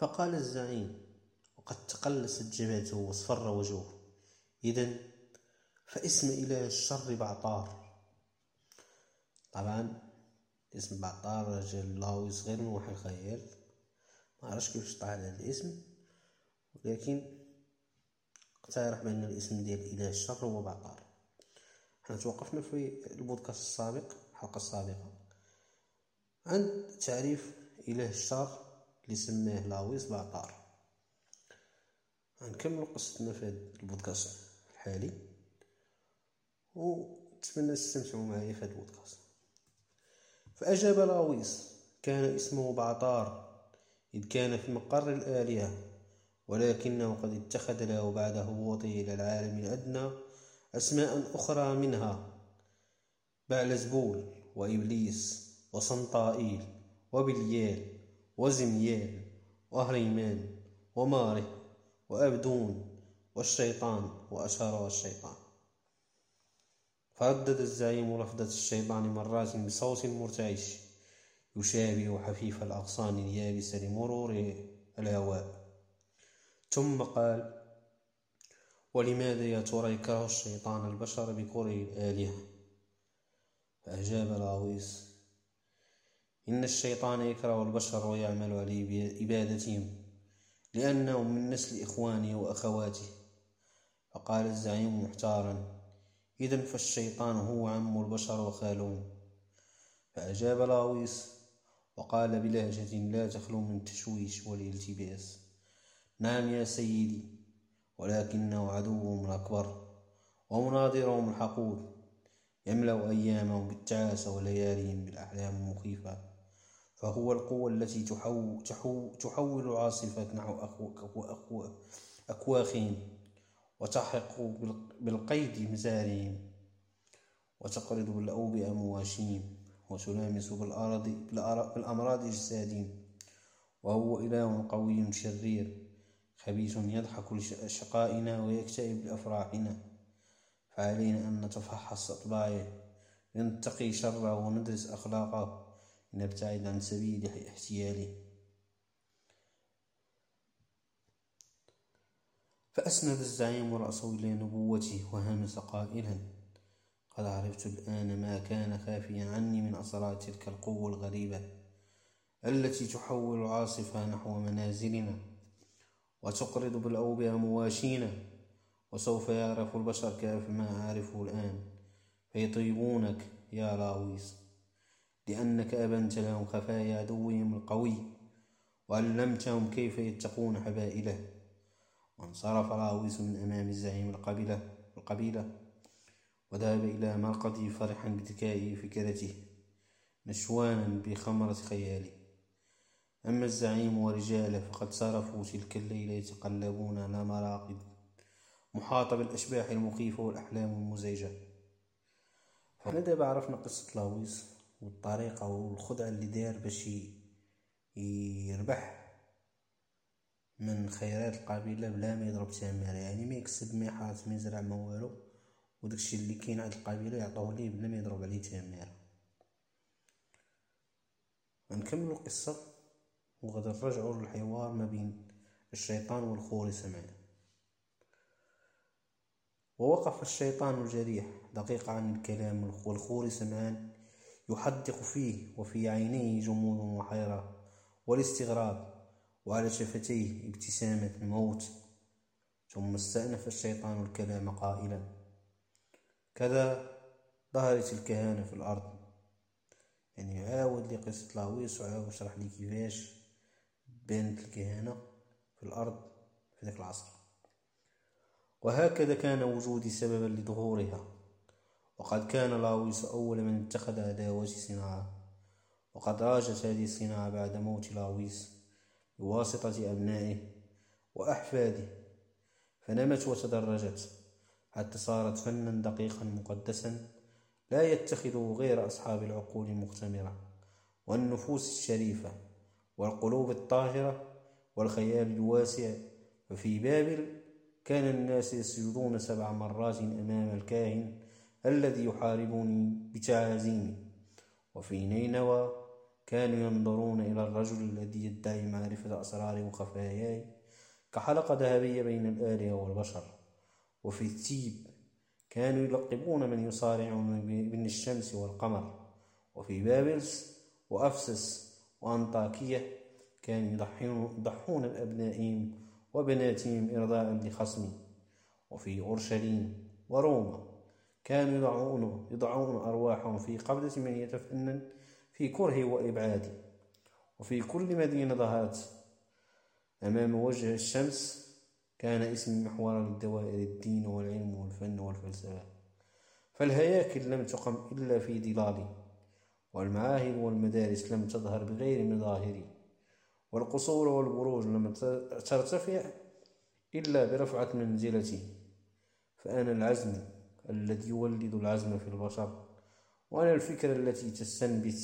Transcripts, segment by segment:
فقال الزعيم وقد تقلصت جبهته واصفر وجهه إذا فاسم إله الشر بعطار. طبعا اسم بعطار رجل الله غير من وحي الخيال ما عرفش كيفاش طلع هذا الاسم ولكن اقترح بأن الاسم ديال إله الشر هو بعطار حنا توقفنا في البودكاست السابق الحلقة السابقة. عند تعريف إله الشر اللي سماه لاويس بعطار غنكمل قصتنا في هذا البودكاست الحالي. ونتمنى تستمتعوا معايا في هذا البودكاست. فأجاب لاويس كان اسمه بعطار إذ كان في مقر الآلهة ولكنه قد اتخذ له بعد هبوطه إلى العالم الأدنى أسماء أخرى منها بعلزبول وإبليس وصنطائيل وبليال. وزميال وهريمان وماره وأبدون والشيطان وأشار الشيطان. فردد الزعيم لفظة الشيطان مرات بصوت مرتعش يشابه حفيف الأغصان اليابسة لمرور الهواء. ثم قال ولماذا يا ترى يكره الشيطان البشر بكره الآلهة؟ فأجاب لاويس إن الشيطان يكره البشر ويعمل على عبادتهم لأنهم من نسل إخوانه وأخواته فقال الزعيم محتارا إذا فالشيطان هو عم البشر وخالهم. فأجاب لاويس وقال بلهجة لا تخلو من التشويش والالتباس نعم يا سيدي ولكنه عدوهم الأكبر ومناظرهم الحقود يملأ أيامهم بالتعاسة ولياليهم بالأحلام المخيفة فهو القوة التي تحول, العاصفة نحو أكواخهم وتحرق بالقيد مزارهم وتقرض بالأوبئة مواشيم وتلامس بالأرض بالأمراض أجسادهم وهو إله قوي شرير خبيث يضحك لشقائنا ويكتئب لأفراحنا. فعلينا أن نتفحص أطباعه لنتقي شره وندرس أخلاقه. نبتعد عن سبيل احتياله فأسند الزعيم رأسه إلى نبوته وهمس قائلا قد عرفت الآن ما كان خافيا عني من أسرار تلك القوة الغريبة التي تحول العاصفة نحو منازلنا وتقرض بالأوبئة مواشينا وسوف يعرف البشر كيف ما أعرفه الآن فيطيبونك يا راويس. لأنك أبنت لهم خفايا عدوهم القوي وعلمتهم كيف يتقون حبائله. وانصرف راويس من أمام الزعيم القبيلة القبيلة وذهب إلى مرقده فرحا بذكاء فكرته نشوانا بخمرة خياله. أما الزعيم ورجاله فقد صرفوا تلك الليلة يتقلبون على مراقد محاطة بالأشباح المخيفة والأحلام المزعجة. دابا عرفنا قصة لاويس والطريقة والخدعة اللي داير باش يربح من خيرات القبيلة بلا ما يضرب تمارة يعني ما يكسب ما يحرث ما يزرع ما والو. وداكشي اللي كاين عند القبيلة يعطوه ليه بلا ما يضرب عليه تمارة غنكملو القصة وغادي نرجعو للحوار ما بين الشيطان والخوري سمعان ووقف الشيطان الجريح دقيقة عن الكلام والخوري سمعان يحدق فيه وفي عينيه جمود وحيرة والاستغراب وعلى شفتيه ابتسامة الموت. ثم استأنف الشيطان الكلام قائلا كذا ظهرت الكهانة في الأرض. يعني عاود لي قصة لاويس وعاود شرح لي كيفاش بانت الكهانة في الأرض في ذاك العصر. وهكذا كان وجودي سببا لظهورها. وقد كان لاويس أول من اتخذ أداة صناعة. وقد راجت هذه الصناعة بعد موت لاويس بواسطة أبنائه وأحفاده. فنمت وتدرجت. حتى صارت فنا دقيقا مقدسا لا يتخذه غير أصحاب العقول المختمرة والنفوس الشريفة والقلوب الطاهرة والخيال الواسع. ففي بابل كان الناس يسجدون سبع مرات أمام الكاهن الذي يحاربني بتعازيمي وفي نينوى كانوا ينظرون إلى الرجل الذي يدعي معرفة أسراري وخفاياي كحلقة ذهبية بين الآلهة والبشر. وفي التيب كانوا يلقبون من يصارعون بين الشمس والقمر. وفي بابلس وأفسس وأنطاكية كانوا يضحون بأبنائهم وبناتهم إرضاء لخصمي. وفي أورشليم وروما كانوا يضعون, يضعون أرواحهم في قبضة من يتفنن في كره وإبعاد. وفي كل مدينة ظهرت أمام وجه الشمس كان اسم محور للدوائر الدين والعلم والفن والفلسفة. فالهياكل لم تقم إلا في ظلالي والمعاهد والمدارس لم تظهر بغير مظاهري والقصور والبروج لم ترتفع إلا برفعة منزلتي. فأنا العزم الذي يولد العزم في البشر وأنا الفكرة التي تستنبت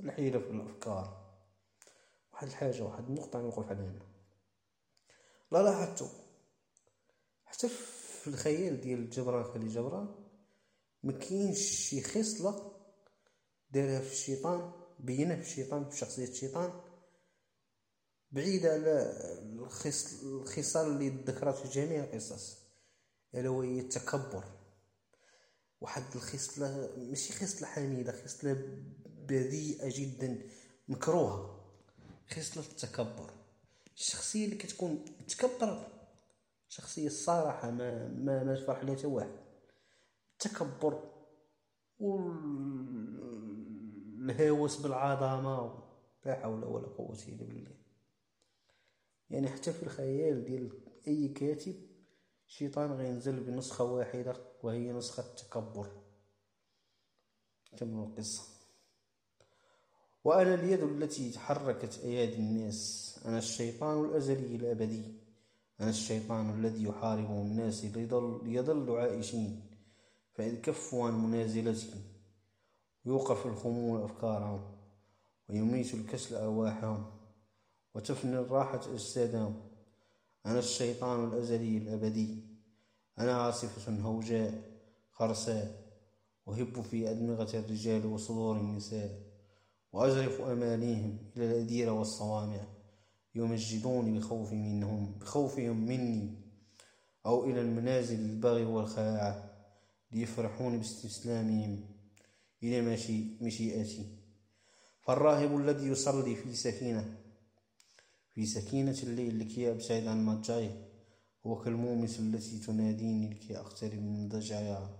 الحيلة في الأفكار. واحد الحاجة واحد النقطة نوقف عليها لا لاحظتو حتى في الخيال ديال جبران خلي جبران مكاينش شي خصلة دارها في الشيطان بينها في الشيطان في شخصية الشيطان بعيدة على الخصال اللي ذكرت في جميع القصص ألا وهي التكبر. واحد الخصلة ماشي خصلة حميدة خصلة بذيئة جدا مكروهة. خصلة التكبر. الشخصية اللي كتكون متكبرة شخصية الصراحة ما ما ما تفرح لها حتى واحد. التكبر والهوس بالعظمة لا حول ولا قوة إلا بالله. يعني حتى في الخيال ديال أي كاتب الشيطان غينزل بنسخة واحدة وهي نسخة التكبر. كمل القصة. وأنا اليد التي تحركت أيادي الناس. أنا الشيطان الأزلي الأبدي. أنا الشيطان الذي يحارب الناس ليضل, ليضل عائشين. فإذ كفوا عن منازلتهم يوقف الخمول أفكارهم ويميت الكسل أرواحهم وتفني الراحة أجسادهم. أنا الشيطان الأزلي الأبدي. أنا عاصفة هوجاء خرساء. أهب في أدمغة الرجال وصدور النساء. وأجرف أماليهم إلى الأديرة والصوامع. يمجدوني بخوف منهم بخوفهم مني. أو إلى المنازل البغي والخلاعة ليفرحون باستسلامهم إلى مشيئتي. فالراهب الذي يصلي في سكينة في سكينة الليل لكي أبتعد عن مضجعي هو كالمومس التي تناديني لكي أقترب من ضجعها.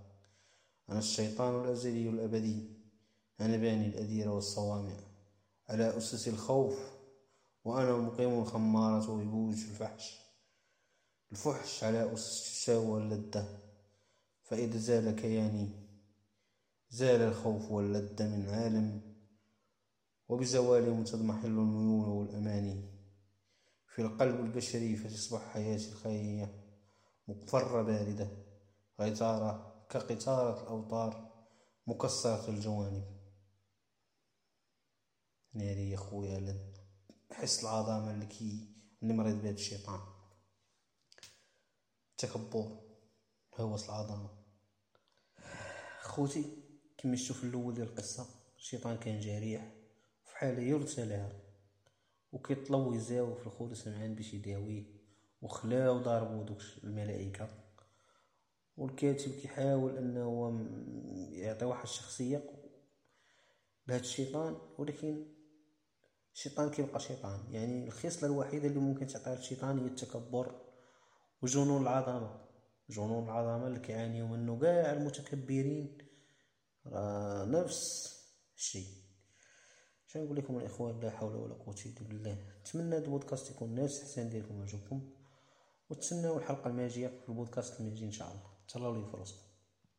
أنا الشيطان الأزلي الأبدي. أنا باني الأديرة والصوامع. على أسس الخوف. وأنا مقيم الخمارة ويبوج الفحش. الفحش على أسس الشهوة واللذة فإذا زال كياني. زال الخوف واللذة من عالم. وبزوالهم تضمحل الميول والأماني. في القلب البشري فتصبح حياتي الخيرية. مقفرة باردة غيتارة كقطارة الأوتار مكسرة الجوانب. ناري يا خويا حس العظمة اللي كي مريض بهذا الشيطان. التكبر هوس العظمة خوتي كما شفتو في الأول ديال القصة الشيطان كان جريح في حالة يرتلها وكيطلبوا يزاو في الخور سمعان باش يداويه وخلاو ضربوا دوك الملائكة. والكاتب كيحاول أنه يعطي واحد الشخصية لهذا الشيطان ولكن الشيطان كيبقى شيطان. يعني الخصله الوحيدة اللي ممكن تعطيها الشيطان هي التكبر وجنون العظمة. جنون العظمة اللي كيعانيو منه كاع المتكبرين. راه نفس الشيء. شنو نقول لكم الاخوان لا حول ولا قوة إلا بالله. نتمنى هذا البودكاست يكون نال الاستحسان ديالكم وعجبكم. وتسناو الحلقة الماجيه في البودكاست الماجي إن شاء الله. تهلاو لي فرصكم